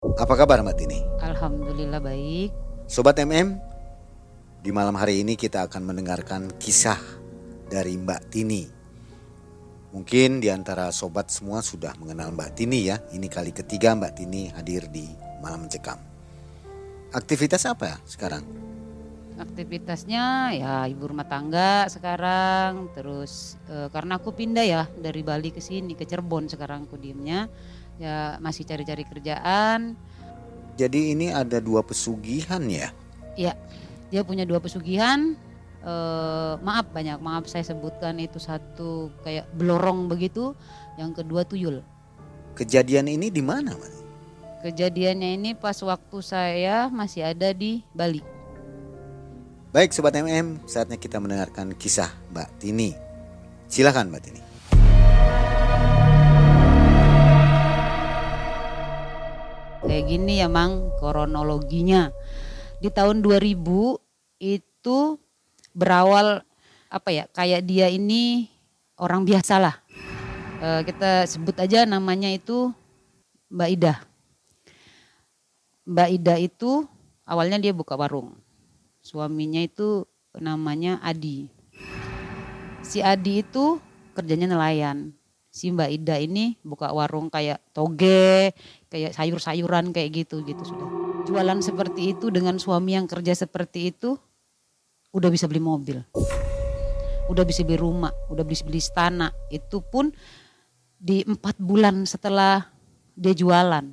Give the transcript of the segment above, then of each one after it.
Apa kabar Mbak Tini? Alhamdulillah baik. Sobat MM, di malam hari ini kita akan mendengarkan kisah dari Mbak Tini. Mungkin di antara sobat semua sudah mengenal Mbak Tini ya. Ini kali ketiga Mbak Tini hadir di Malam Mencekam. Aktivitas apa ya sekarang? Aktivitasnya ya ibu rumah tangga sekarang. Terus e, karena aku pindah ya dari Bali ke sini ke Cirebon sekarang aku diemnya. Ya masih cari-cari kerjaan. Jadi ini ada dua pesugihan ya? Ya, dia punya dua pesugihan. E, maaf banyak maaf saya sebutkan itu satu kayak belorong begitu. Yang kedua tuyul. Kejadian ini di mana, Mbak? Kejadiannya ini pas waktu saya masih ada di Bali. Baik Sobat MM, saatnya kita mendengarkan kisah Mbak Tini. Silahkan Mbak Tini. Kayak gini ya Mang, kronologinya. Di tahun 2000 itu berawal apa ya, kayak dia ini orang biasa lah. E, kita sebut aja namanya itu Mbak Ida. Mbak Ida itu awalnya dia buka warung. Suaminya itu namanya Adi. Si Adi itu kerjanya nelayan. Si Mbak Ida ini buka warung kayak toge, kayak sayur-sayuran kayak gitu gitu sudah. Jualan seperti itu dengan suami yang kerja seperti itu udah bisa beli mobil. Udah bisa beli rumah, udah bisa beli istana. Itu pun di empat bulan setelah dia jualan.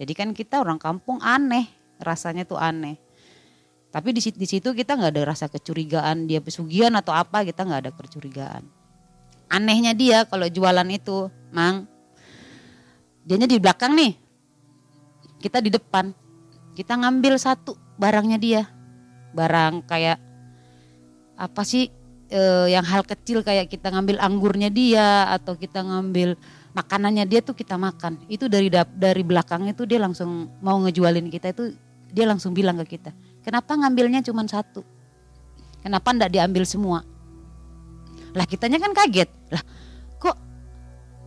Jadi kan kita orang kampung aneh, rasanya tuh aneh. Tapi di, situ kita nggak ada rasa kecurigaan dia pesugihan atau apa kita nggak ada kecurigaan. Anehnya dia kalau jualan itu, mang, dianya di belakang nih, kita di depan, kita ngambil satu barangnya dia, barang kayak apa sih eh, yang hal kecil kayak kita ngambil anggurnya dia atau kita ngambil makanannya dia tuh kita makan. Itu dari dari belakang itu dia langsung mau ngejualin kita itu dia langsung bilang ke kita, kenapa ngambilnya cuma satu? Kenapa ndak diambil semua? Lah kitanya kan kaget, lah kok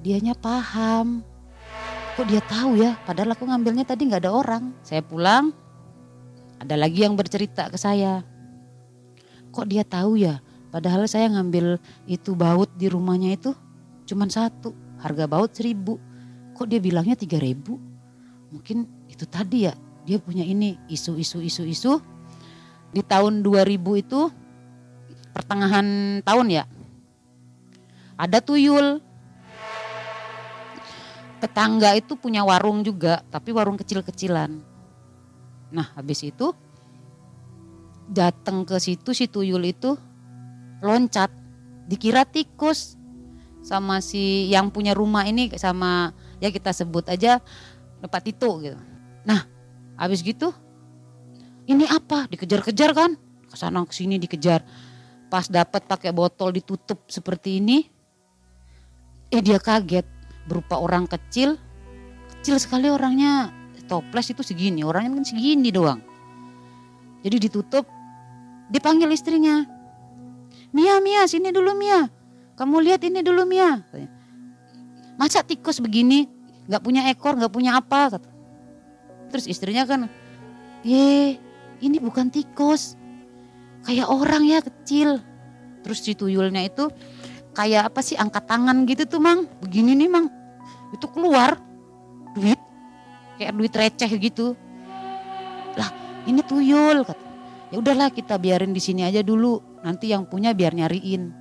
dianya paham? Kok dia tahu ya? Padahal aku ngambilnya tadi nggak ada orang. Saya pulang, ada lagi yang bercerita ke saya. Kok dia tahu ya? Padahal saya ngambil itu baut di rumahnya itu cuma satu, harga baut seribu. Kok dia bilangnya tiga ribu? Mungkin itu tadi ya dia punya ini isu-isu isu-isu di tahun 2000 itu pertengahan tahun ya ada tuyul tetangga itu punya warung juga tapi warung kecil-kecilan nah habis itu datang ke situ si tuyul itu loncat dikira tikus sama si yang punya rumah ini sama ya kita sebut aja Pak Tito gitu nah Habis gitu, ini apa? Dikejar-kejar kan? Ke sana ke sini dikejar. Pas dapat pakai botol ditutup seperti ini, eh dia kaget. Berupa orang kecil, kecil sekali orangnya. Toples itu segini, orangnya kan segini doang. Jadi ditutup, dipanggil istrinya. Mia, Mia, sini dulu Mia. Kamu lihat ini dulu Mia. Masa tikus begini, gak punya ekor, gak punya apa? Kata. Terus istrinya kan, ye ini bukan tikus, kayak orang ya kecil. Terus si tuyulnya itu kayak apa sih angkat tangan gitu tuh mang, begini nih mang, itu keluar duit, kayak duit receh gitu. Lah ini tuyul, kata. ya udahlah kita biarin di sini aja dulu, nanti yang punya biar nyariin.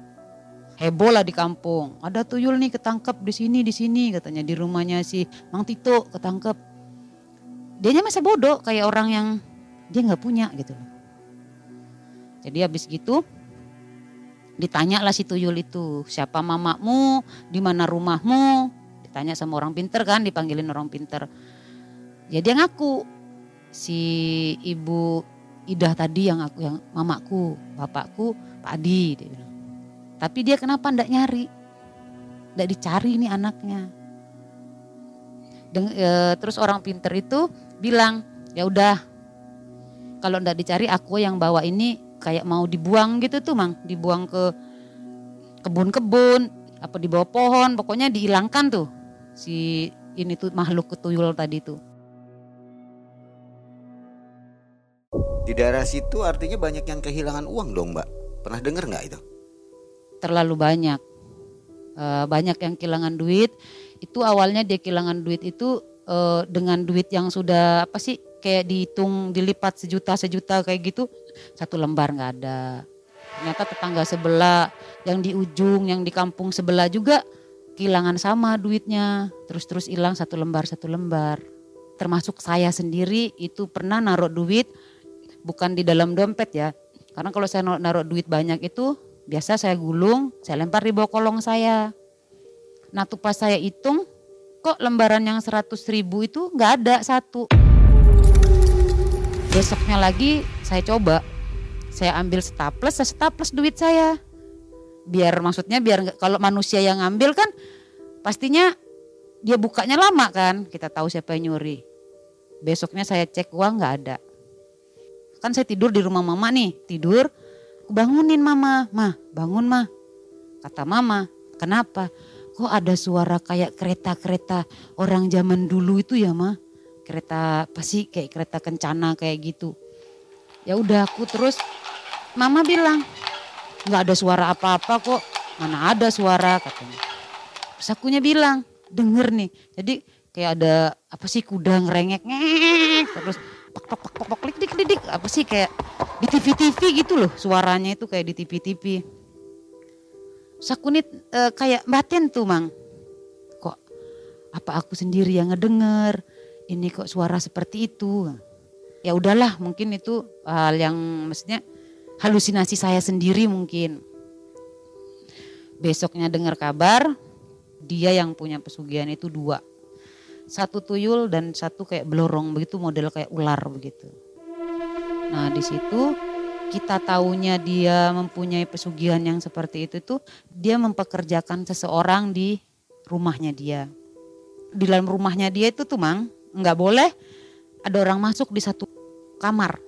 Heboh lah di kampung, ada tuyul nih ketangkep di sini di sini katanya di rumahnya si Mang Tito ketangkep dianya masa bodoh kayak orang yang dia nggak punya gitu loh. Jadi habis gitu ditanya lah si tuyul itu siapa mamamu, di mana rumahmu, ditanya sama orang pinter kan, dipanggilin orang pinter. Ya dia ngaku si ibu Idah tadi yang aku yang mamaku, bapakku Pak Adi dia bilang. Tapi dia kenapa ndak nyari? Ndak dicari nih anaknya. Den, e, terus orang pinter itu bilang ya udah kalau ndak dicari aku yang bawa ini kayak mau dibuang gitu tuh mang. Dibuang ke kebun-kebun apa di bawah pohon pokoknya dihilangkan tuh si ini tuh makhluk ketuyul tadi tuh. Di daerah situ artinya banyak yang kehilangan uang dong mbak. Pernah dengar nggak itu? Terlalu banyak. E, banyak yang kehilangan duit. Itu awalnya dia kehilangan duit itu e, dengan duit yang sudah apa sih kayak dihitung dilipat sejuta sejuta kayak gitu satu lembar nggak ada. Ternyata tetangga sebelah yang di ujung yang di kampung sebelah juga kehilangan sama duitnya terus-terus hilang satu lembar satu lembar termasuk saya sendiri itu pernah naruh duit bukan di dalam dompet ya. Karena kalau saya naruh duit banyak itu biasa saya gulung, saya lempar di bawah kolong saya. Nah tuh pas saya hitung kok lembaran yang 100 ribu itu nggak ada satu. Besoknya lagi saya coba, saya ambil staples, saya staples duit saya. Biar maksudnya biar kalau manusia yang ngambil kan pastinya dia bukanya lama kan, kita tahu siapa yang nyuri. Besoknya saya cek uang nggak ada. Kan saya tidur di rumah mama nih, tidur. Bangunin mama, mah bangun mah. Kata mama, kenapa? Kok ada suara kayak kereta-kereta orang zaman dulu itu ya mah? Kereta apa sih kayak kereta kencana kayak gitu. Ya udah aku terus mama bilang nggak ada suara apa-apa kok. Mana ada suara katanya. Terus akunya bilang denger nih. Jadi kayak ada apa sih kuda ngerengek ngek terus pok pok pok pok pok dik dik apa sih kayak di TV TV gitu loh suaranya itu kayak di TV TV. Sakunit e, kayak batin tuh mang. Kok apa aku sendiri yang ngedenger ini kok suara seperti itu. Ya udahlah mungkin itu hal yang maksudnya halusinasi saya sendiri mungkin. Besoknya dengar kabar dia yang punya pesugihan itu dua satu tuyul dan satu kayak belorong begitu model kayak ular begitu. Nah di situ kita tahunya dia mempunyai pesugihan yang seperti itu tuh dia mempekerjakan seseorang di rumahnya dia. Di dalam rumahnya dia itu tuh mang nggak boleh ada orang masuk di satu kamar.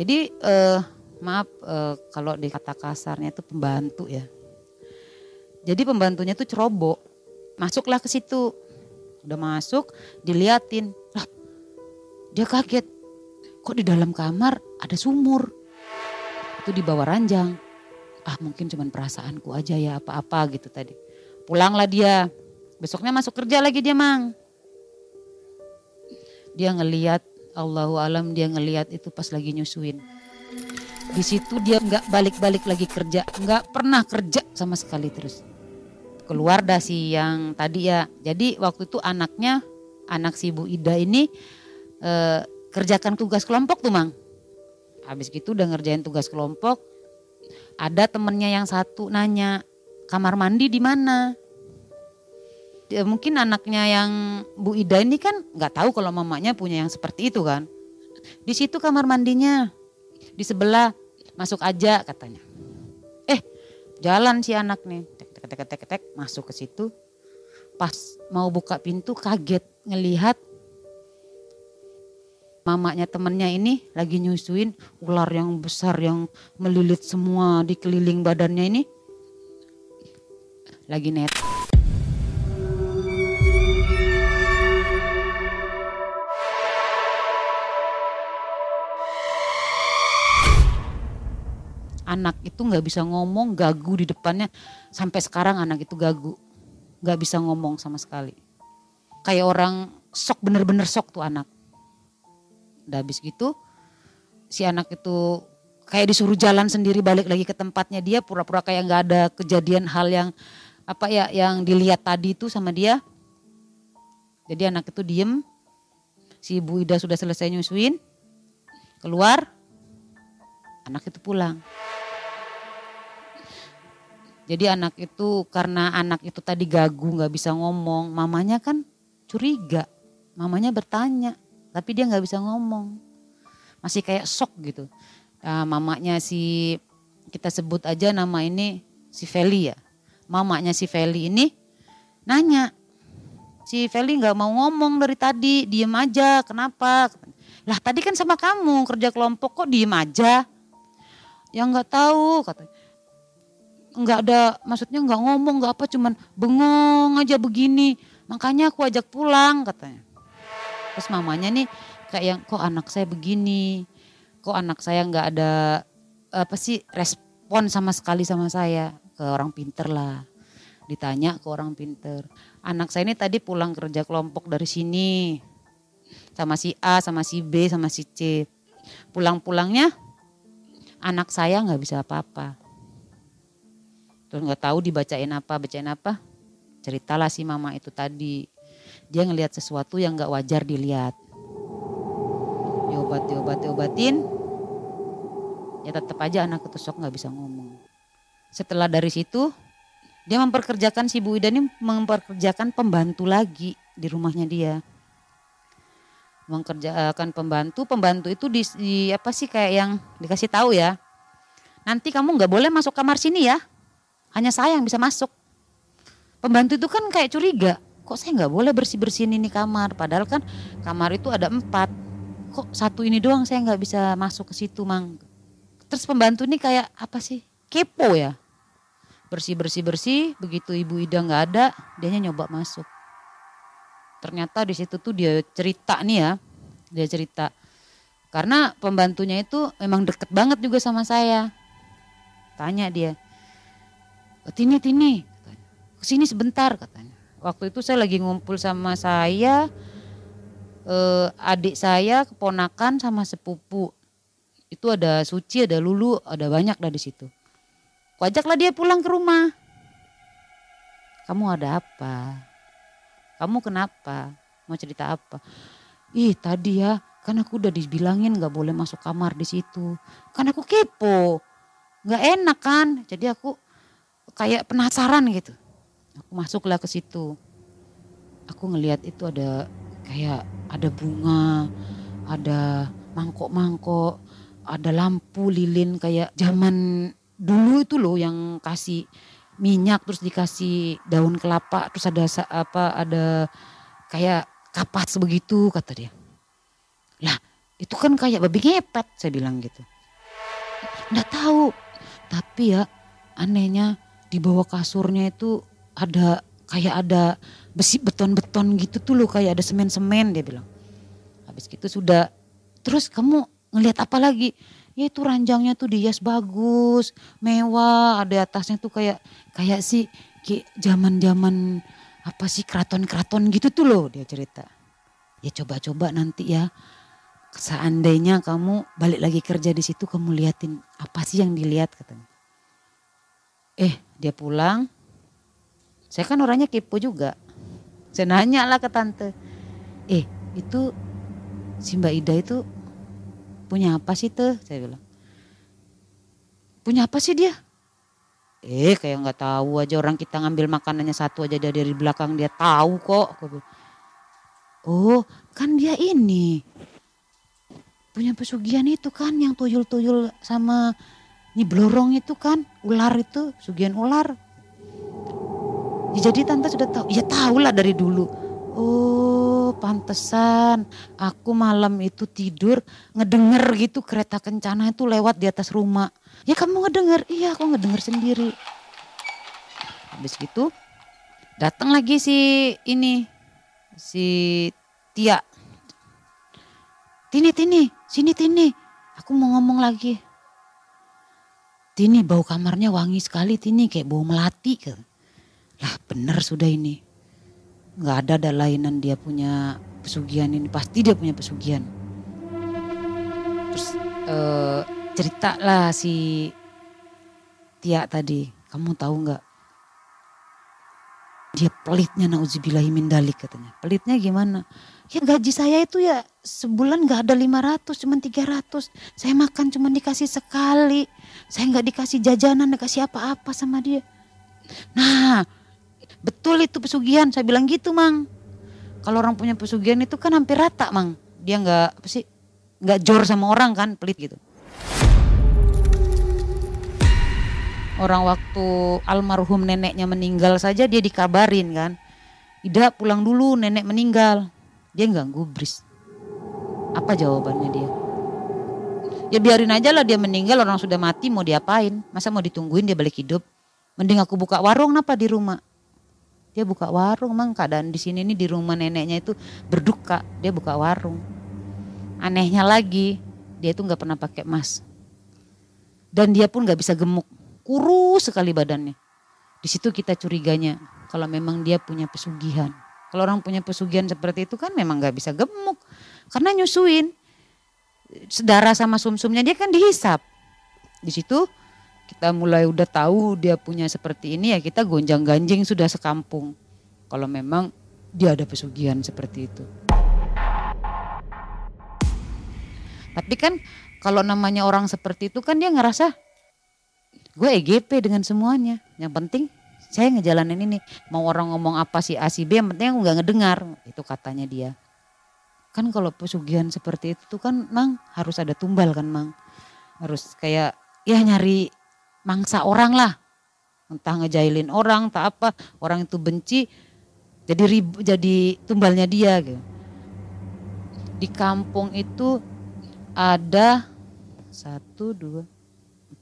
Jadi eh, maaf eh, kalau dikata kasarnya itu pembantu ya. Jadi pembantunya tuh ceroboh Masuklah ke situ. Udah masuk, diliatin. Lah, dia kaget. Kok di dalam kamar ada sumur? Itu di bawah ranjang. Ah mungkin cuma perasaanku aja ya apa-apa gitu tadi. Pulanglah dia. Besoknya masuk kerja lagi dia mang. Dia ngeliat Allahu alam dia ngeliat itu pas lagi nyusuin. Di situ dia nggak balik-balik lagi kerja, nggak pernah kerja sama sekali terus keluar dah si yang tadi ya. Jadi waktu itu anaknya, anak si Bu Ida ini eh, kerjakan tugas kelompok tuh Mang. Habis gitu udah ngerjain tugas kelompok, ada temennya yang satu nanya, kamar mandi di mana? Ya, mungkin anaknya yang Bu Ida ini kan nggak tahu kalau mamanya punya yang seperti itu kan. Di situ kamar mandinya, di sebelah masuk aja katanya. Eh jalan si anak nih, ketek ketek ketek masuk ke situ. Pas mau buka pintu kaget ngelihat mamanya temennya ini lagi nyusuin ular yang besar yang melilit semua di keliling badannya ini lagi net. Anak itu nggak bisa ngomong gagu di depannya. Sampai sekarang anak itu gagu. Nggak bisa ngomong sama sekali. Kayak orang sok bener-bener sok tuh anak. Udah habis gitu si anak itu kayak disuruh jalan sendiri balik lagi ke tempatnya dia. Pura-pura kayak nggak ada kejadian hal yang apa ya yang dilihat tadi itu sama dia. Jadi anak itu diem. Si ibu Ida sudah selesai nyusuin. Keluar. Anak itu pulang jadi anak itu karena anak itu tadi gagu nggak bisa ngomong, mamanya kan curiga, mamanya bertanya, tapi dia nggak bisa ngomong, masih kayak shock gitu. Nah, mamanya si kita sebut aja nama ini si Feli ya, mamanya si Feli ini nanya, si Feli nggak mau ngomong dari tadi, diem aja, kenapa? Lah tadi kan sama kamu kerja kelompok kok diem aja? yang nggak tahu katanya nggak ada maksudnya nggak ngomong nggak apa cuman bengong aja begini. Makanya aku ajak pulang katanya. Terus mamanya nih kayak yang kok anak saya begini? Kok anak saya nggak ada apa sih respon sama sekali sama saya? Ke orang pinter lah. Ditanya ke orang pinter. Anak saya ini tadi pulang kerja kelompok dari sini sama si A sama si B sama si C. Pulang-pulangnya anak saya nggak bisa apa-apa terus nggak tahu dibacain apa bacain apa. Ceritalah si mama itu tadi. Dia ngelihat sesuatu yang nggak wajar dilihat. Diobat diobat diobatin. Ya tetap aja anak itu sok nggak bisa ngomong. Setelah dari situ dia memperkerjakan si Bu Ida ini memperkerjakan pembantu lagi di rumahnya dia. Mengerjakan pembantu. Pembantu itu di, di apa sih kayak yang dikasih tahu ya? Nanti kamu nggak boleh masuk kamar sini ya hanya saya yang bisa masuk. Pembantu itu kan kayak curiga, kok saya nggak boleh bersih bersihin ini kamar, padahal kan kamar itu ada empat. Kok satu ini doang saya nggak bisa masuk ke situ, mang. Terus pembantu ini kayak apa sih? Kepo ya. Bersih bersih bersih, begitu ibu Ida nggak ada, dia nyoba masuk. Ternyata di situ tuh dia cerita nih ya, dia cerita. Karena pembantunya itu memang deket banget juga sama saya. Tanya dia, Tini, Tini, ke sini sebentar katanya. Waktu itu saya lagi ngumpul sama saya, eh, adik saya, keponakan sama sepupu. Itu ada Suci, ada Lulu, ada banyak dari situ. Wajaklah dia pulang ke rumah. Kamu ada apa? Kamu kenapa? Mau cerita apa? Ih tadi ya, kan aku udah dibilangin gak boleh masuk kamar di situ. Kan aku kepo, gak enak kan. Jadi aku kayak penasaran gitu. Aku masuklah ke situ. Aku ngelihat itu ada kayak ada bunga, ada mangkok-mangkok, ada lampu lilin kayak zaman dulu itu loh yang kasih minyak terus dikasih daun kelapa terus ada apa ada kayak kapas begitu kata dia. Lah itu kan kayak babi ngepet saya bilang gitu. Nggak tahu tapi ya anehnya di bawah kasurnya itu ada kayak ada besi beton-beton gitu tuh loh kayak ada semen-semen dia bilang. Habis gitu sudah terus kamu ngelihat apa lagi? Ya itu ranjangnya tuh dihias bagus, mewah, ada atasnya tuh kayak kayak sih kayak zaman-zaman apa sih keraton-keraton gitu tuh loh dia cerita. Ya coba-coba nanti ya seandainya kamu balik lagi kerja di situ kamu liatin apa sih yang dilihat katanya. Eh dia pulang. Saya kan orangnya kepo juga. Saya nanya lah ke tante. Eh itu si Mbak Ida itu punya apa sih tuh? Saya bilang. Punya apa sih dia? Eh kayak nggak tahu aja orang kita ngambil makanannya satu aja dari, dari belakang dia tahu kok. Oh kan dia ini punya pesugihan itu kan yang tuyul-tuyul sama ini blorong itu kan ular itu sugian ular. Ya, jadi tante sudah tahu. Ya tahu lah dari dulu. Oh pantesan aku malam itu tidur ngedenger gitu kereta kencana itu lewat di atas rumah. Ya kamu ngedenger? Iya aku ngedenger sendiri. Habis gitu datang lagi si ini si Tia. Tini Tini sini Tini aku mau ngomong lagi Tini bau kamarnya wangi sekali Tini kayak bau melati. Lah bener sudah ini. Gak ada ada lainan dia punya pesugihan ini. Pasti dia punya pesugihan. Terus uh, cerita lah si Tia tadi. Kamu tahu nggak? Dia pelitnya nauzubillahimin dalik katanya. Pelitnya gimana? Ya gaji saya itu ya sebulan gak ada 500 cuma 300. Saya makan cuma dikasih sekali. Saya nggak dikasih jajanan, dikasih apa-apa sama dia. Nah, betul itu pesugihan. Saya bilang gitu, Mang. Kalau orang punya pesugihan itu kan hampir rata, Mang. Dia nggak apa sih? nggak jor sama orang kan, pelit gitu. Orang waktu almarhum neneknya meninggal saja dia dikabarin kan. Ida pulang dulu nenek meninggal. Dia nggak gubris. Apa jawabannya dia? Ya biarin aja lah dia meninggal orang sudah mati mau diapain. Masa mau ditungguin dia balik hidup. Mending aku buka warung apa di rumah. Dia buka warung mang keadaan di sini nih di rumah neneknya itu berduka. Dia buka warung. anehnya lagi dia itu nggak pernah pakai emas dan dia pun nggak bisa gemuk kurus sekali badannya di situ kita curiganya kalau memang dia punya pesugihan kalau orang punya pesugihan seperti itu kan memang nggak bisa gemuk karena nyusuin darah sama sumsumnya dia kan dihisap di situ kita mulai udah tahu dia punya seperti ini ya kita gonjang ganjing sudah sekampung kalau memang dia ada pesugihan seperti itu. Tapi kan kalau namanya orang seperti itu kan dia ngerasa gue EGP dengan semuanya. Yang penting saya ngejalanin ini. Mau orang ngomong apa sih A si B yang penting aku nggak ngedengar. Itu katanya dia. Kan kalau pesugihan seperti itu tuh kan mang harus ada tumbal kan mang. Harus kayak ya nyari mangsa orang lah. Entah ngejailin orang, tak apa. Orang itu benci jadi ribu, jadi tumbalnya dia gitu. Di kampung itu ada satu dua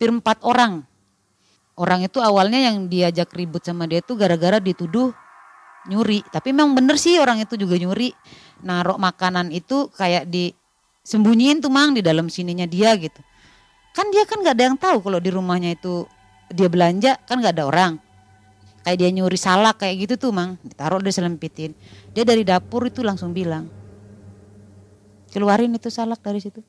hampir empat orang orang itu awalnya yang diajak ribut sama dia itu gara-gara dituduh nyuri. Tapi memang bener sih orang itu juga nyuri. Narok makanan itu kayak disembunyiin tuh mang di dalam sininya dia gitu. Kan dia kan nggak ada yang tahu kalau di rumahnya itu dia belanja kan nggak ada orang. Kayak dia nyuri salak kayak gitu tuh mang ditaruh di selempitin. Dia dari dapur itu langsung bilang keluarin itu salak dari situ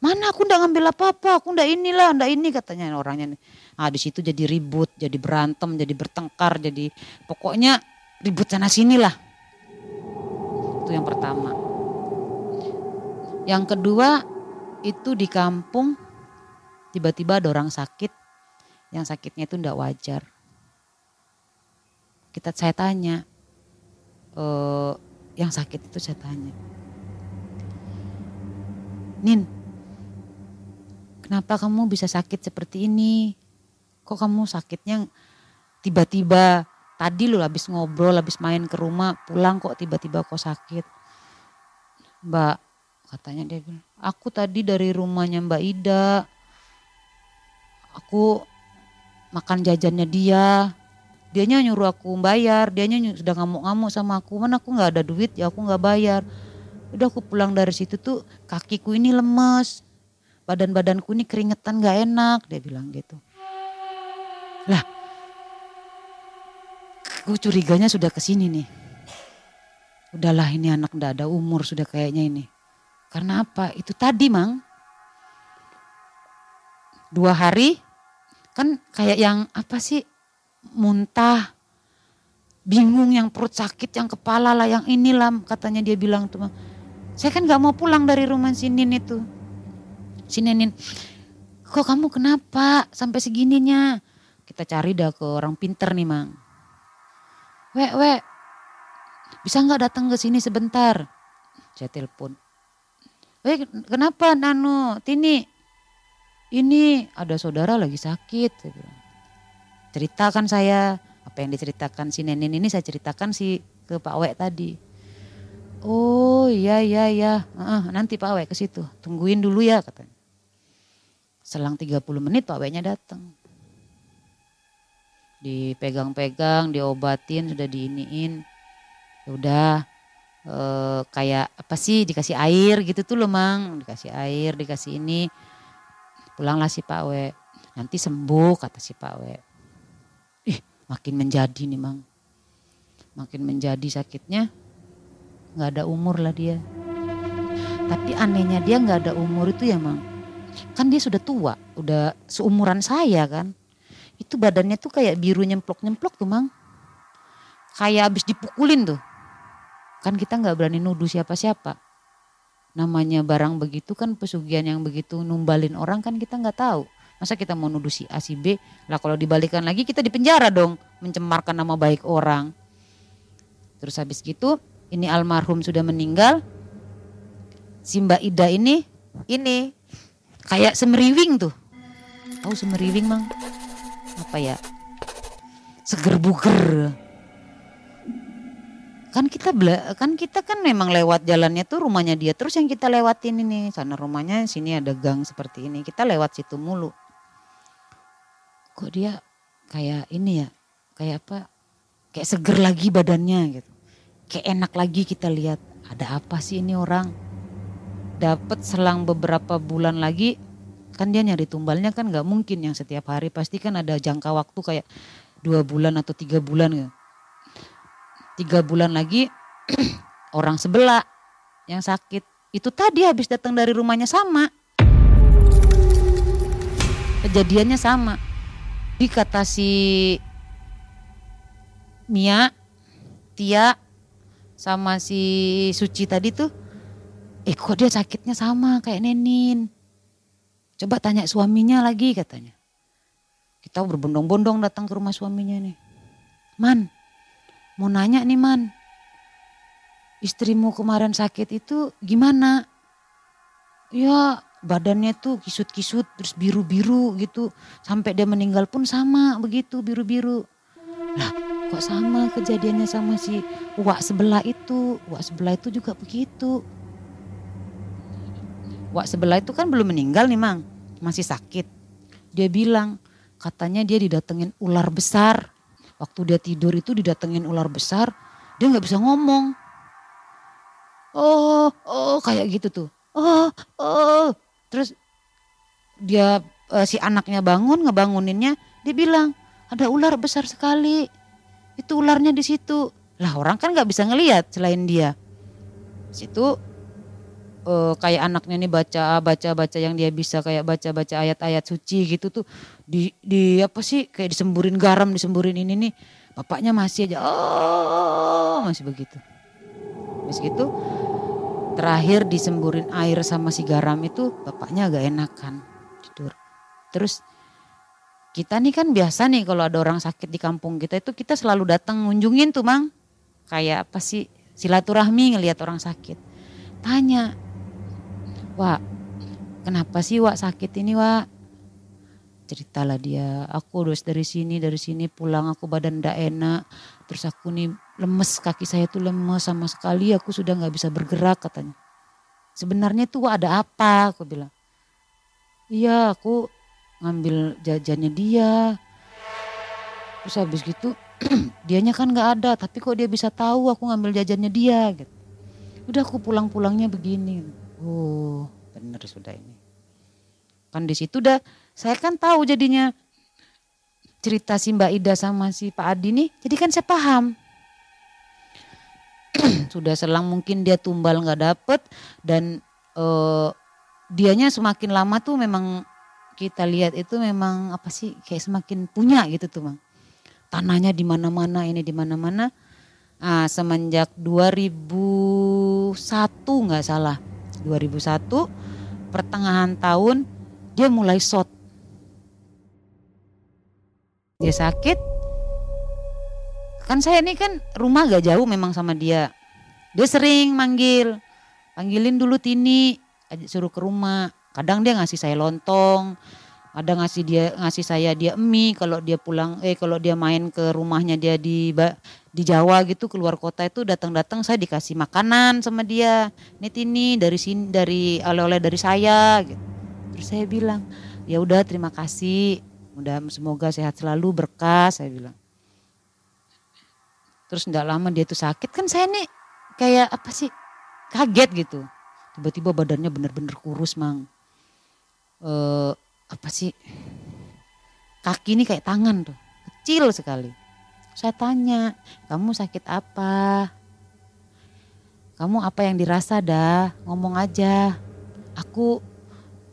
Mana aku ndak ngambil apa-apa, aku ndak inilah, ndak ini katanya orangnya. Ah di situ jadi ribut, jadi berantem, jadi bertengkar, jadi pokoknya ribut sana sini lah. Itu yang pertama. Yang kedua itu di kampung tiba-tiba ada orang sakit, yang sakitnya itu ndak wajar. Kita saya tanya, e, yang sakit itu saya tanya, Nin, kenapa kamu bisa sakit seperti ini? Kok kamu sakitnya tiba-tiba tadi lu habis ngobrol, habis main ke rumah, pulang kok tiba-tiba kok sakit? Mbak, katanya dia bilang, aku tadi dari rumahnya Mbak Ida, aku makan jajannya dia, dianya nyuruh aku bayar, dianya sudah ngamuk-ngamuk sama aku, mana aku nggak ada duit ya aku nggak bayar. Udah aku pulang dari situ tuh kakiku ini lemes, badan-badanku ini keringetan gak enak dia bilang gitu. Lah gue curiganya sudah ke sini nih. Udahlah ini anak ndak ada umur sudah kayaknya ini. Karena apa? Itu tadi mang. Dua hari kan kayak yang apa sih? Muntah bingung yang perut sakit yang kepala lah yang inilah katanya dia bilang tuh saya kan nggak mau pulang dari rumah sini itu si Nenin kok kamu kenapa sampai segininya? Kita cari dah ke orang pinter nih mang. Wek wek bisa nggak datang ke sini sebentar? Saya telepon. Wek kenapa Nano? Tini ini ada saudara lagi sakit. Ceritakan saya. Apa yang diceritakan si Nenin ini saya ceritakan si ke Pak Wek tadi. Oh iya iya iya. Uh, nanti Pak Wek ke situ. Tungguin dulu ya katanya Selang 30 menit Pak W-nya datang. Dipegang-pegang, diobatin, sudah diiniin. Ya udah e, kayak apa sih dikasih air gitu tuh loh Mang. Dikasih air, dikasih ini. Pulanglah si Pak W. Nanti sembuh kata si Pak W. Ih makin menjadi nih Mang. Makin menjadi sakitnya. Gak ada umur lah dia. Tapi anehnya dia gak ada umur itu ya Mang kan dia sudah tua, udah seumuran saya kan. Itu badannya tuh kayak biru nyemplok-nyemplok tuh mang. Kayak habis dipukulin tuh. Kan kita nggak berani nuduh siapa-siapa. Namanya barang begitu kan pesugihan yang begitu numbalin orang kan kita nggak tahu. Masa kita mau nuduh si A si B, lah kalau dibalikan lagi kita dipenjara dong, mencemarkan nama baik orang. Terus habis gitu, ini almarhum sudah meninggal. Si Mbak Ida ini, ini kayak semeriwing tuh. Tahu semeriwing mang? Apa ya? Seger buger. Kan kita bela, kan kita kan memang lewat jalannya tuh rumahnya dia terus yang kita lewatin ini sana rumahnya sini ada gang seperti ini kita lewat situ mulu. Kok dia kayak ini ya kayak apa? Kayak seger lagi badannya gitu. Kayak enak lagi kita lihat ada apa sih ini orang? Dapat selang beberapa bulan lagi kan dia nyari tumbalnya kan nggak mungkin yang setiap hari pasti kan ada jangka waktu kayak dua bulan atau tiga bulan gitu. Tiga bulan lagi orang sebelah yang sakit itu tadi habis datang dari rumahnya sama. Kejadiannya sama. Di kata si Mia, Tia, sama si Suci tadi tuh, eh kok dia sakitnya sama kayak Nenin. Coba tanya suaminya lagi katanya. Kita berbondong-bondong datang ke rumah suaminya nih. Man, mau nanya nih Man, istrimu kemarin sakit itu gimana? Ya badannya tuh kisut-kisut terus biru-biru gitu. Sampai dia meninggal pun sama begitu biru-biru. Lah kok sama kejadiannya sama si Wak sebelah itu. Wak sebelah itu juga begitu. Wak sebelah itu kan belum meninggal nih Mang. Masih sakit. Dia bilang katanya dia didatengin ular besar. Waktu dia tidur itu didatengin ular besar. Dia nggak bisa ngomong oh oh kayak gitu tuh oh oh terus dia uh, si anaknya bangun ngebanguninnya dia bilang ada ular besar sekali itu ularnya di situ lah orang kan nggak bisa ngelihat selain dia situ uh, kayak anaknya nih baca baca baca yang dia bisa kayak baca baca ayat-ayat suci gitu tuh di di apa sih kayak disemburin garam disemburin ini nih bapaknya masih aja oh masih begitu Meski itu terakhir disemburin air sama si garam itu bapaknya agak enakan tidur. Terus kita nih kan biasa nih kalau ada orang sakit di kampung kita itu kita selalu datang ngunjungin tuh mang. Kayak apa sih silaturahmi ngelihat orang sakit. Tanya, Wak kenapa sih Wak sakit ini Wak? Ceritalah dia, aku udah dari sini, dari sini pulang aku badan ndak enak. Terus aku nih lemes kaki saya tuh lemes sama sekali aku sudah nggak bisa bergerak katanya. Sebenarnya tuh ada apa? Aku bilang. Iya aku ngambil jajannya dia. Terus habis gitu dianya kan nggak ada tapi kok dia bisa tahu aku ngambil jajannya dia gitu. Udah aku pulang-pulangnya begini. Oh bener sudah ini. Kan di situ udah saya kan tahu jadinya cerita si Mbak Ida sama si Pak Adi nih, jadi kan saya paham. Sudah selang mungkin dia tumbal nggak dapet dan uh, dianya semakin lama tuh memang kita lihat itu memang apa sih kayak semakin punya gitu tuh bang. Tanahnya di mana-mana ini di mana-mana. Ah, semenjak 2001 nggak salah, 2001 pertengahan tahun dia mulai shot dia sakit. Kan saya ini kan rumah gak jauh memang sama dia. Dia sering manggil. Panggilin dulu Tini suruh ke rumah. Kadang dia ngasih saya lontong ada ngasih dia ngasih saya dia mie kalau dia pulang eh kalau dia main ke rumahnya dia di di Jawa gitu keluar kota itu datang-datang saya dikasih makanan sama dia ini Tini dari sini dari oleh-oleh dari saya gitu terus saya bilang ya udah terima kasih Mudah semoga sehat selalu berkah saya bilang. Terus tidak lama dia tuh sakit kan saya nih kayak apa sih kaget gitu. Tiba-tiba badannya bener-bener kurus mang. E, apa sih kaki ini kayak tangan tuh kecil sekali. Saya tanya kamu sakit apa? Kamu apa yang dirasa dah ngomong aja. Aku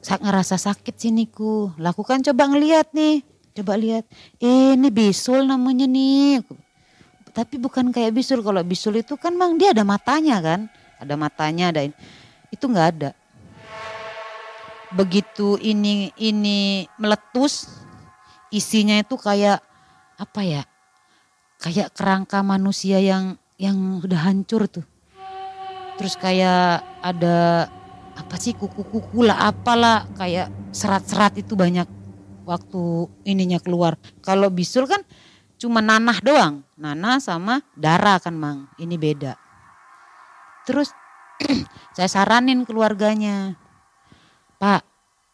saat ngerasa sakit siniku. Lakukan coba ngeliat nih. Coba lihat. Eh, ini bisul namanya nih. Tapi bukan kayak bisul. Kalau bisul itu kan mang dia ada matanya kan. Ada matanya ada ini. Itu nggak ada. Begitu ini ini meletus isinya itu kayak apa ya? Kayak kerangka manusia yang yang udah hancur tuh. Terus kayak ada apa sih kuku-kuku lah apalah kayak serat-serat itu banyak waktu ininya keluar. Kalau bisul kan cuma nanah doang, nanah sama darah kan mang, ini beda. Terus saya saranin keluarganya, Pak,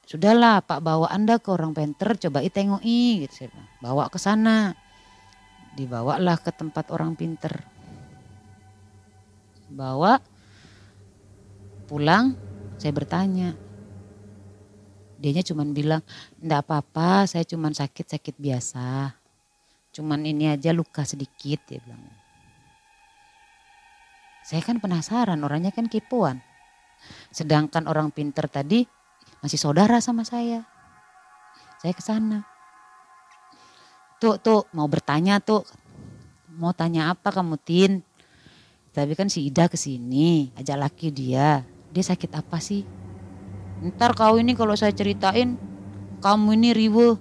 sudahlah Pak bawa Anda ke orang penter, coba tengoki gitu saya bilang. Bawa ke sana. Dibawalah ke tempat orang pinter. Bawa pulang Saya bertanya. Dianya cuman bilang, enggak apa-apa, saya cuman sakit-sakit biasa. Cuman ini aja luka sedikit, dia bilang. Saya kan penasaran, orangnya kan kipuan. Sedangkan orang pinter tadi masih saudara sama saya. Saya ke sana. Tuh, tuh, mau bertanya tuh. Mau tanya apa kamu Tin? Tapi kan si Ida ke sini, ajak laki dia. Dia sakit apa sih? Ntar kau ini kalau saya ceritain, kamu ini riwe,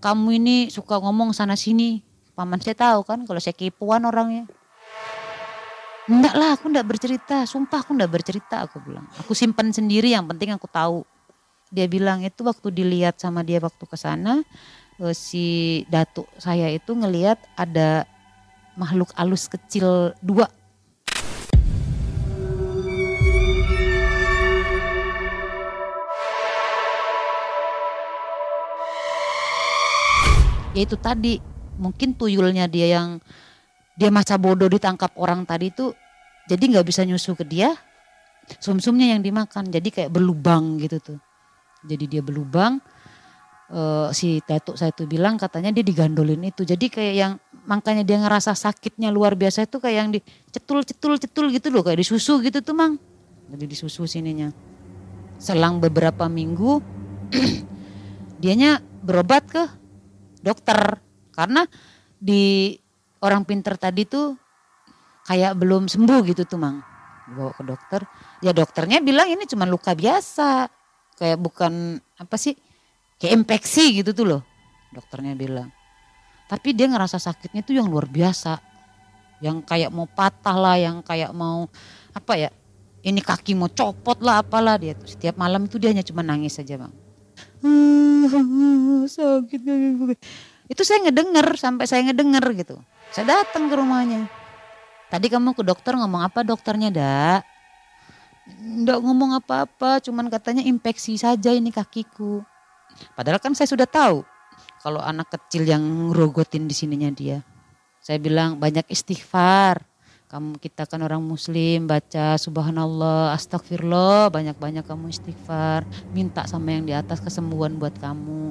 kamu ini suka ngomong sana sini. Paman saya tahu kan kalau saya kipuan orangnya. Enggak lah, aku enggak bercerita. Sumpah aku enggak bercerita, aku bilang. Aku simpan sendiri, yang penting aku tahu. Dia bilang itu waktu dilihat sama dia waktu ke sana, eh, si datuk saya itu ngelihat ada makhluk alus kecil dua. Ya itu tadi mungkin tuyulnya dia yang dia masa bodoh ditangkap orang tadi itu jadi nggak bisa nyusu ke dia. Sumsumnya yang dimakan jadi kayak berlubang gitu tuh. Jadi dia berlubang uh, si datuk saya tuh bilang katanya dia digandolin itu. Jadi kayak yang makanya dia ngerasa sakitnya luar biasa itu kayak yang dicetul cetul cetul gitu loh. Kayak disusu gitu tuh mang. Jadi disusu sininya. Selang beberapa minggu dianya berobat ke dokter. Karena di orang pinter tadi tuh kayak belum sembuh gitu tuh mang. Bawa ke dokter. Ya dokternya bilang ini cuma luka biasa. Kayak bukan apa sih kayak infeksi gitu tuh loh dokternya bilang. Tapi dia ngerasa sakitnya tuh yang luar biasa. Yang kayak mau patah lah yang kayak mau apa ya ini kaki mau copot lah apalah dia setiap malam itu dia hanya cuma nangis saja bang. Sakit itu saya ngedenger sampai saya ngedenger gitu. Saya datang ke rumahnya. Tadi kamu ke dokter ngomong apa dokternya dak? Nggak ngomong apa-apa cuman katanya infeksi saja ini kakiku padahal kan saya sudah tahu kalau anak kecil yang rogotin di sininya dia. Saya bilang banyak istighfar. Kamu kita kan orang muslim baca subhanallah astagfirullah banyak-banyak kamu istighfar. Minta sama yang di atas kesembuhan buat kamu.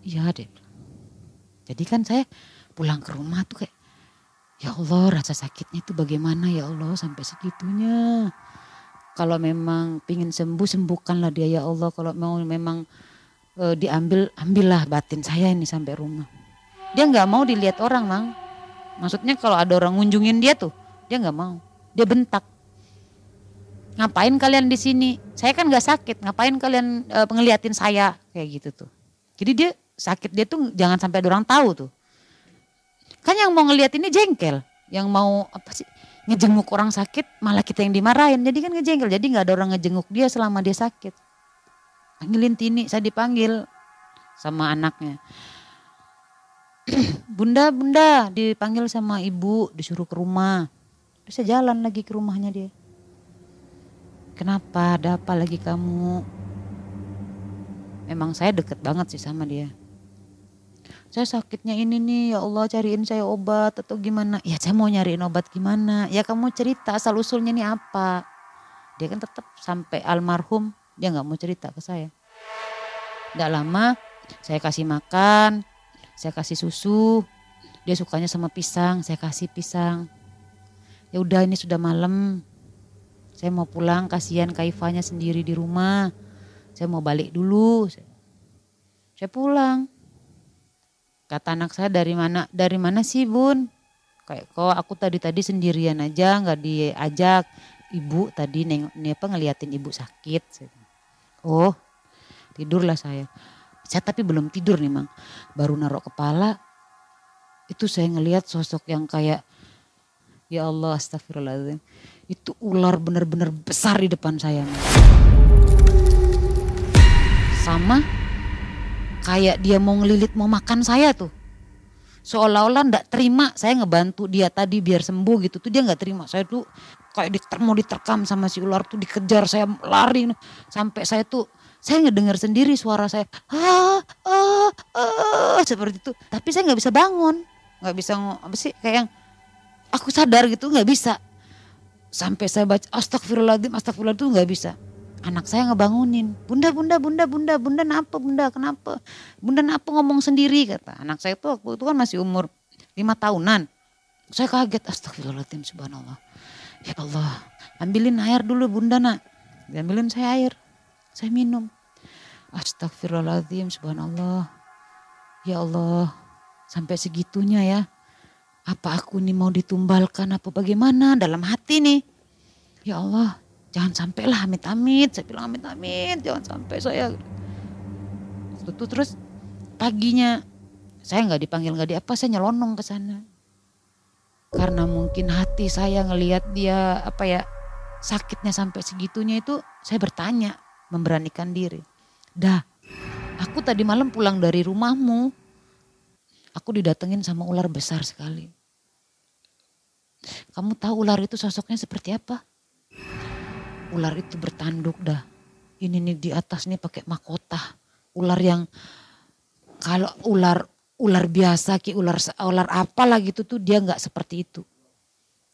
Iya deh jadi kan saya pulang ke rumah tuh kayak ya Allah rasa sakitnya itu bagaimana ya Allah sampai segitunya kalau memang pingin sembuh sembuhkanlah dia ya Allah kalau mau memang e, diambil ambillah batin saya ini sampai rumah dia nggak mau dilihat orang mang Maksudnya kalau ada orang ngunjungin dia tuh, dia nggak mau. Dia bentak. Ngapain kalian di sini? Saya kan nggak sakit. Ngapain kalian e, ngeliatin saya kayak gitu tuh? Jadi dia sakit dia tuh jangan sampai ada orang tahu tuh. Kan yang mau ngeliat ini jengkel, yang mau apa sih ngejenguk orang sakit malah kita yang dimarahin. Jadi kan ngejengkel. Jadi nggak ada orang ngejenguk dia selama dia sakit. Panggilin Tini, saya dipanggil sama anaknya. bunda, bunda dipanggil sama ibu, disuruh ke rumah. Terus saya jalan lagi ke rumahnya dia. Kenapa? Ada apa lagi kamu? Memang saya deket banget sih sama dia. Saya sakitnya ini nih, ya Allah cariin saya obat atau gimana. Ya saya mau nyariin obat gimana. Ya kamu cerita asal usulnya nih apa. Dia kan tetap sampai almarhum dia nggak mau cerita ke saya. Tidak lama saya kasih makan, saya kasih susu dia sukanya sama pisang saya kasih pisang ya udah ini sudah malam saya mau pulang kasihan kaifanya sendiri di rumah saya mau balik dulu saya pulang kata anak saya dari mana dari mana sih bun kayak kok aku tadi tadi sendirian aja nggak diajak ibu tadi neng apa ngeliatin ibu sakit oh tidurlah saya saya tapi belum tidur nih mang. Baru naruh kepala itu saya ngelihat sosok yang kayak ya Allah astagfirullahaladzim. Itu ular benar-benar besar di depan saya. Mang. Sama kayak dia mau ngelilit mau makan saya tuh. Seolah-olah ndak terima saya ngebantu dia tadi biar sembuh gitu tuh dia nggak terima. Saya tuh kayak diter, mau diterkam sama si ular tuh dikejar saya lari sampai saya tuh saya ngedengar sendiri suara saya ah, ah, ah, seperti itu tapi saya nggak bisa bangun nggak bisa apa sih kayak yang aku sadar gitu nggak bisa sampai saya baca astagfirullahaladzim, astagfirullahaladzim itu nggak bisa. Anak saya ngebangunin, bunda, bunda, bunda, bunda, bunda, kenapa, bunda, kenapa, bunda, kenapa ngomong sendiri kata. Anak saya itu waktu itu kan masih umur lima tahunan. Saya kaget, astagfirullahaladzim, subhanallah. Ya Allah, ambilin air dulu bunda nak. Ambilin saya air, saya minum. Astagfirullahaladzim, subhanallah. Ya Allah, sampai segitunya ya. Apa aku ini mau ditumbalkan apa bagaimana dalam hati nih. Ya Allah, jangan sampailah amit-amit. Saya bilang amit-amit, jangan sampai saya. Itu terus paginya saya nggak dipanggil nggak di apa, saya nyelonong ke sana. Karena mungkin hati saya ngelihat dia apa ya sakitnya sampai segitunya itu saya bertanya memberanikan diri. Dah, aku tadi malam pulang dari rumahmu. Aku didatengin sama ular besar sekali. Kamu tahu ular itu sosoknya seperti apa? Ular itu bertanduk dah. Ini nih di atas nih pakai mahkota. Ular yang kalau ular ular biasa ki ular ular apa lah gitu tuh dia nggak seperti itu.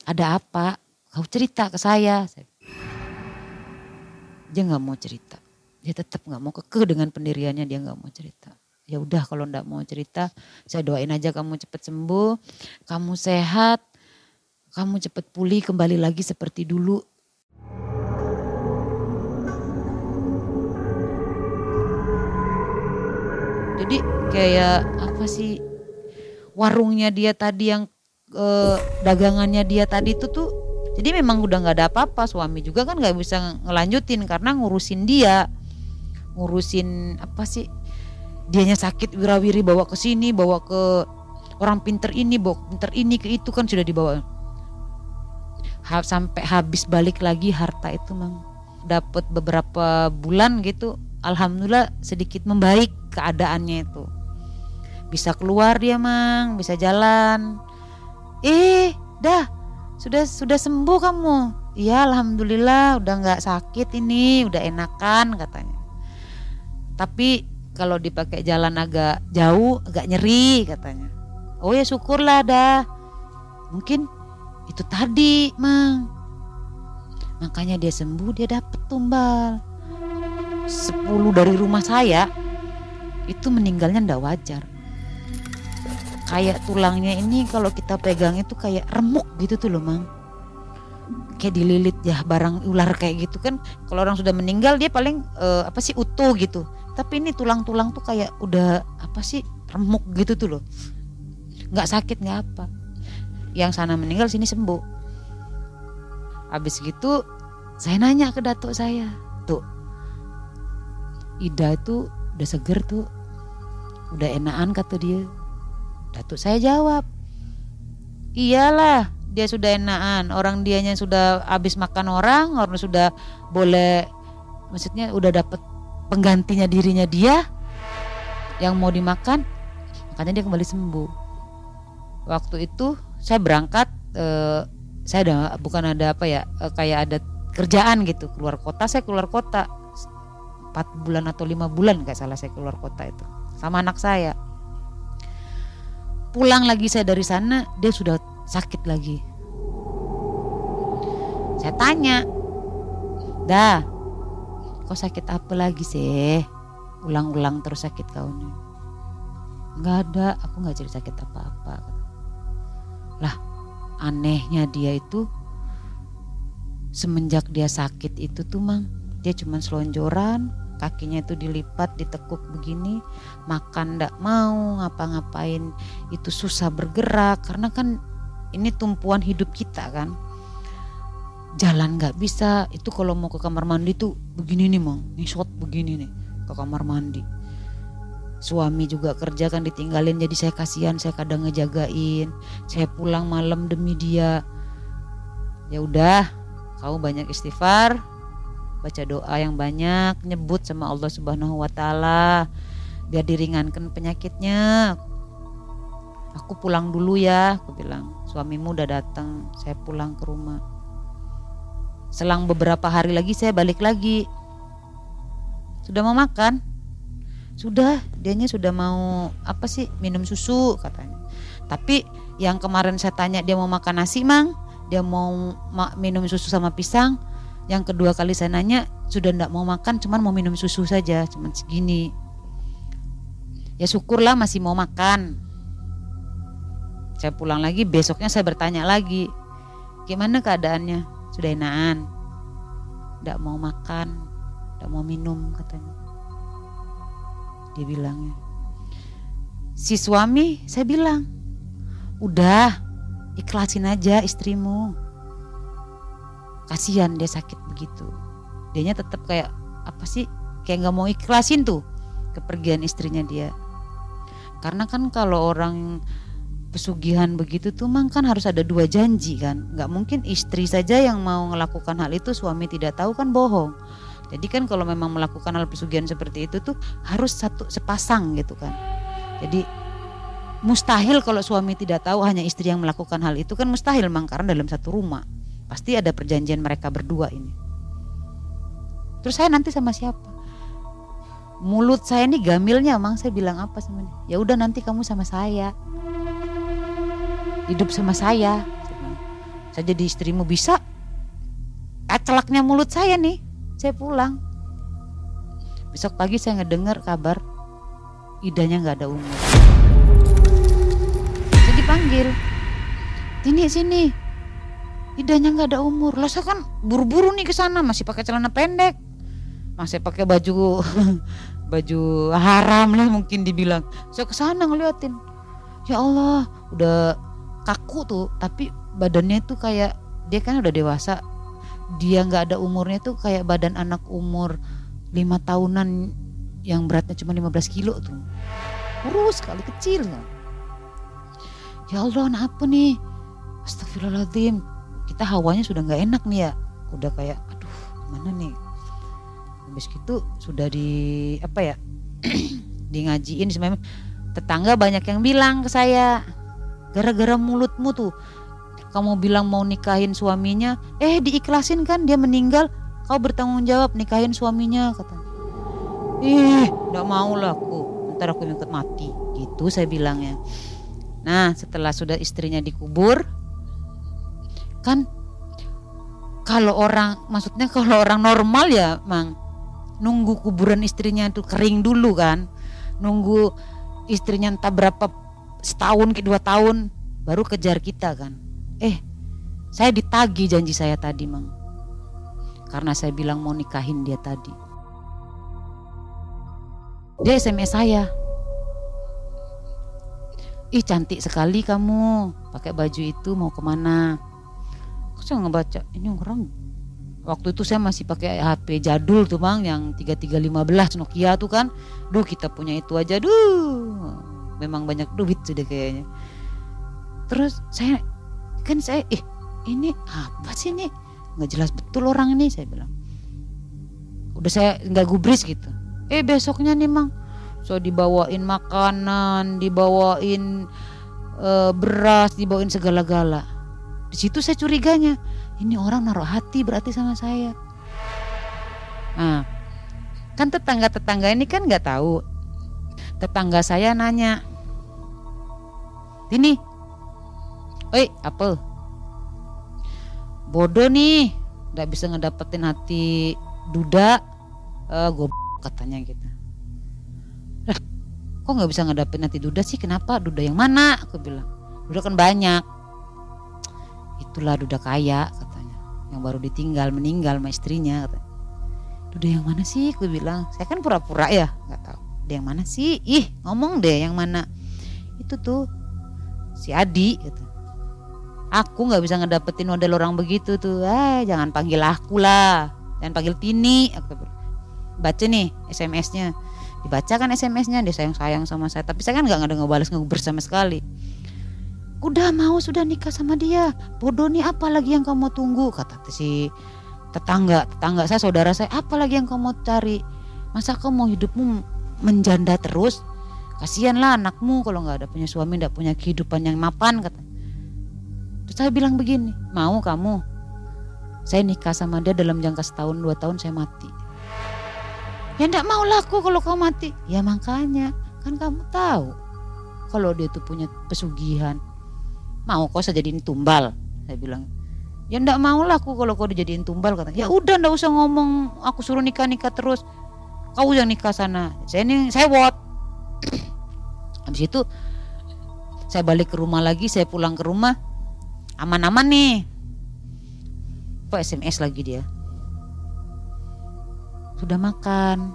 Ada apa? Kau cerita ke saya. Dia nggak mau cerita. Dia tetap nggak mau kekeh dengan pendiriannya dia nggak mau cerita. Ya udah kalau nggak mau cerita, saya doain aja kamu cepat sembuh, kamu sehat, kamu cepat pulih kembali lagi seperti dulu. Jadi kayak apa sih warungnya dia tadi yang eh, dagangannya dia tadi itu tuh jadi memang udah nggak ada apa-apa. Suami juga kan nggak bisa ngelanjutin karena ngurusin dia. Ngurusin apa sih dianya sakit wirawiri bawa ke sini bawa ke orang pinter ini bawa pinter ini ke itu kan sudah dibawa. Ha, sampai habis balik lagi harta itu mang dapat beberapa bulan gitu alhamdulillah sedikit membaik keadaannya itu. Bisa keluar dia mang bisa jalan. Eh dah sudah sudah sembuh kamu? Iya alhamdulillah udah nggak sakit ini udah enakan katanya. Tapi kalau dipakai jalan agak jauh agak nyeri katanya. Oh ya syukurlah dah. Mungkin itu tadi mang makanya dia sembuh dia dapet tumbal. 10 dari rumah saya itu meninggalnya ndak wajar. Kayak tulangnya ini kalau kita pegang itu kayak remuk gitu tuh loh mang. Kayak dililit ya barang ular kayak gitu kan. Kalau orang sudah meninggal dia paling uh, apa sih utuh gitu. Tapi ini tulang-tulang tuh kayak udah apa sih remuk gitu tuh loh. Nggak sakit nggak apa. Yang sana meninggal sini sembuh habis gitu saya nanya ke datuk saya tuh Ida itu udah seger tuh. Udah enakan kata dia. Datuk saya jawab iyalah dia sudah enakan. Orang dianya sudah habis makan orang orang sudah boleh maksudnya udah dapet penggantinya dirinya dia yang mau dimakan. Makanya dia kembali sembuh. Waktu itu saya berangkat eh, saya ada bukan ada apa ya eh, kayak ada kerjaan gitu. Keluar kota saya keluar kota. Empat bulan atau lima bulan nggak salah saya keluar kota itu. Sama anak saya. Pulang lagi saya dari sana dia sudah sakit lagi. Saya tanya dah kok sakit apa lagi sih? Ulang-ulang terus sakit kau nih nggak ada aku nggak jadi sakit apa-apa. Lah anehnya dia itu semenjak dia sakit itu tuh mang dia cuma selonjoran kakinya itu dilipat ditekuk begini makan ndak mau ngapa-ngapain itu susah bergerak karena kan ini tumpuan hidup kita kan. Jalan nggak bisa itu kalau mau ke kamar mandi tuh begini nih mang shot begini nih ke kamar mandi suami juga kerja kan ditinggalin jadi saya kasihan saya kadang ngejagain. Saya pulang malam demi dia. Ya udah kamu banyak istighfar baca doa yang banyak nyebut sama Allah Subhanahu wa taala biar diringankan penyakitnya. Aku pulang dulu ya aku bilang. Suamimu udah datang saya pulang ke rumah. Selang beberapa hari lagi saya balik lagi. Sudah mau makan sudah dianya sudah mau apa sih minum susu katanya. Tapi yang kemarin saya tanya dia mau makan nasi mang? Dia mau minum susu sama pisang? Yang kedua kali saya nanya sudah tidak mau makan cuman mau minum susu saja cuman segini. Ya syukurlah masih mau makan. Saya pulang lagi besoknya saya bertanya lagi gimana keadaannya? Sudah enakan? Tidak mau makan tidak mau minum katanya dia bilangnya si suami saya bilang udah ikhlasin aja istrimu. Kasihan dia sakit begitu. Dianya tetap kayak apa sih kayak nggak mau ikhlasin tuh kepergian istrinya dia. Karena kan kalau orang pesugihan begitu tuh mang kan harus ada dua janji kan. Nggak mungkin istri saja yang mau melakukan hal itu suami tidak tahu kan bohong jadi kan kalau memang melakukan hal pesugihan seperti itu tuh harus satu sepasang gitu kan jadi mustahil kalau suami tidak tahu hanya istri yang melakukan hal itu kan mustahil mang karena dalam satu rumah Pasti ada perjanjian mereka berdua ini. Terus saya nanti sama siapa? Mulut saya ini gamilnya, mang saya bilang apa dia? Ya udah nanti kamu sama saya. Hidup sama saya. Saya jadi istrimu bisa. Acelaknya mulut saya nih. Saya pulang. Besok pagi saya ngedengar kabar idanya nggak ada umur. Saya dipanggil. Sini sini, idahnya nggak ada umur. Lah saya kan buru-buru nih ke sana. Masih pakai celana pendek. Masih pakai baju baju haram lah mungkin dibilang. Saya ke sana ngeliatin. Ya Allah udah kaku tuh. Tapi badannya tuh kayak dia kan udah dewasa dia nggak ada umurnya tuh kayak badan anak umur lima tahunan yang beratnya cuma 15 kilo tuh. Kurus sekali kecil ya Allah apa nih? Astagfirullahaladzim kita hawanya sudah nggak enak nih ya. Udah kayak aduh gimana nih? Habis gitu sudah di apa ya? Di ngajiin sebenarnya tetangga banyak yang bilang ke saya gara-gara mulutmu tuh kamu bilang mau nikahin suaminya. Eh diikhlasin kan dia meninggal. Kau bertanggung jawab nikahin suaminya kata ih nggak mau lah aku. Ntar aku ikut mati. Gitu saya bilangnya nah setelah sudah istrinya dikubur kan kalau orang maksudnya kalau orang normal ya mang nunggu kuburan istrinya itu kering dulu kan. Nunggu istrinya entah berapa setahun ke dua tahun baru kejar kita kan eh saya ditagi janji saya tadi mang. Karena saya bilang mau nikahin dia tadi. Dia SMS saya. Ih cantik sekali kamu. Pakai baju itu mau ke mana? Saya ngebaca ini orang waktu itu saya masih pakai HP jadul tuh bang yang 3315 Nokia tuh kan. Duh kita punya itu aja duh. Memang banyak duit sudah kayaknya. Terus saya kan saya eh ini apa sih ini? Nggak jelas betul orang ini saya bilang. Udah saya nggak gubris gitu. Eh besoknya nih mang. So dibawain makanan dibawain uh, beras dibawain segala-gala. Di situ saya curiganya, ini orang naruh hati berarti sama saya. Nah, kan tetangga-tetangga ini kan nggak tahu. Tetangga saya nanya, ini, oi apel, bodoh nih, nggak bisa ngedapetin hati duda, uh, eh, gue katanya gitu. Lah, kok nggak bisa ngedapetin hati duda sih? Kenapa? Duda yang mana? Aku bilang, duda kan banyak. Itulah duda kaya katanya. Yang baru ditinggal meninggal sama istrinya katanya. Duda yang mana sih? Aku bilang. Saya kan pura-pura ya? Nggak tahu. Dia yang mana sih? Ih ngomong deh yang mana. Itu tuh si Adi gitu aku nggak bisa ngedapetin model orang begitu tuh. Eh jangan panggil aku lah. Jangan panggil Tini. Aku baca nih SMS-nya dibaca kan SMS-nya dia sayang sayang sama saya. Tapi saya kan nggak ada ngebalas ngeber sama sekali. Udah mau sudah nikah sama dia. Bodoh nih apa lagi yang kamu tunggu? Kata si tetangga. Tetangga saya saudara saya apa lagi yang kamu cari? Masa kamu mau hidupmu menjanda terus? Kasihanlah anakmu kalau nggak ada punya suami nggak punya kehidupan yang mapan kata terus saya bilang begini mau kamu? Saya nikah sama dia dalam jangka setahun dua tahun saya mati. Ya ndak mau laku kalau kamu mati. Ya makanya kan kamu tahu kalau dia tuh punya pesugihan. Mau kok saya jadiin tumbal? Saya bilang. Ya ndak mau lah aku kalau kau dijadiin tumbal kata ya udah ndak usah ngomong. Aku suruh nikah nikah terus. Kau yang nikah sana. Saya ini saya what habis itu saya balik ke rumah lagi saya pulang ke rumah aman-aman nih. Kok SMS lagi dia? Sudah makan.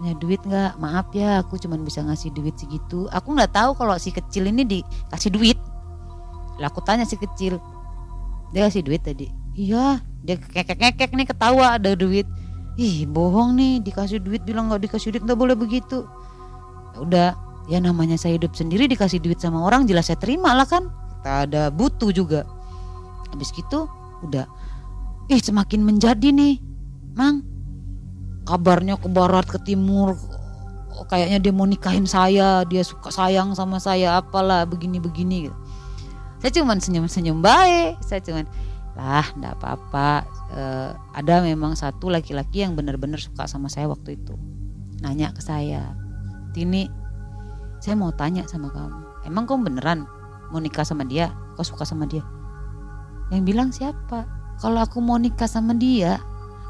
Punya duit nggak? Maaf ya aku cuma bisa ngasih duit segitu. Aku nggak tahu kalau si kecil ini dikasih duit. Lah aku tanya si kecil. Dia kasih duit tadi. Iya dia kekek kekek nih ketawa ada duit. Ih bohong nih dikasih duit bilang nggak dikasih duit nggak boleh begitu. Ya udah ya namanya saya hidup sendiri dikasih duit sama orang jelas saya terima lah kan kita ada butuh juga. Habis gitu udah ih semakin menjadi nih mang. Kabarnya ke barat ke timur kayaknya dia mau nikahin saya dia suka sayang sama saya apalah begini begini gitu. Saya cuma senyum-senyum baik saya cuma lah enggak apa-apa e, ada memang satu laki-laki yang benar-benar suka sama saya waktu itu nanya ke saya. Tini saya mau tanya sama kamu emang kamu beneran mau nikah sama dia kau suka sama dia? Yang bilang siapa? Kalau aku mau nikah sama dia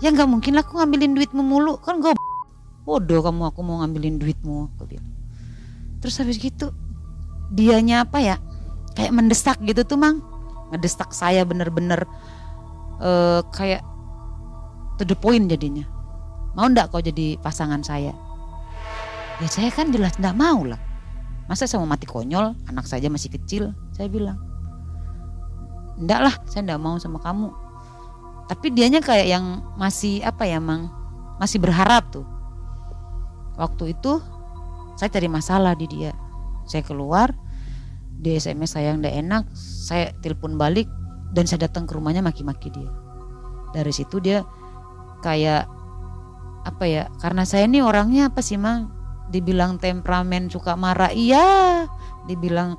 ya nggak mungkin aku ngambilin duitmu mulu. Kan gue bodoh kamu aku mau ngambilin duitmu aku bilang. Terus habis gitu dianya apa ya? Kayak mendesak gitu tuh mang. Ngedesak saya bener-bener uh, kayak to the point jadinya. Mau ndak kau jadi pasangan saya? Ya saya kan jelas ndak mau lah masa saya mau mati konyol? Anak saja masih kecil saya bilang. Ndak lah saya ndak mau sama kamu. Tapi dianya kayak yang masih apa ya mang? Masih berharap tuh. Waktu itu saya cari masalah di dia. Saya keluar di SMS saya yang tidak enak saya telepon balik dan saya datang ke rumahnya maki-maki dia. Dari situ dia kayak apa ya karena saya ini orangnya apa sih mang dibilang temperamen suka marah iya. Dibilang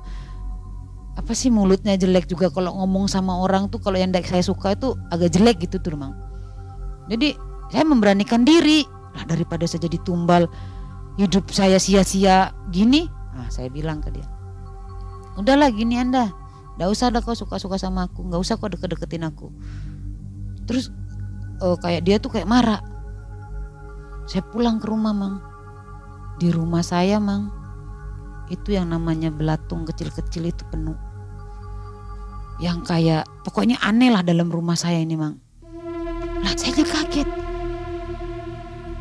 apa sih mulutnya jelek juga kalau ngomong sama orang tuh kalau yang saya suka itu agak jelek gitu tuh mang. Jadi saya memberanikan diri. Lah daripada saya jadi tumbal hidup saya sia-sia gini nah saya bilang ke dia udahlah gini anda. Gak usah dah kau suka-suka sama aku. Gak usah kau deket-deketin aku. Terus uh, kayak dia tuh kayak marah. Saya pulang ke rumah mang Di rumah saya mang. Itu yang namanya belatung kecil-kecil itu penuh. Yang kayak pokoknya aneh lah dalam rumah saya ini mang. Lah saya kaget.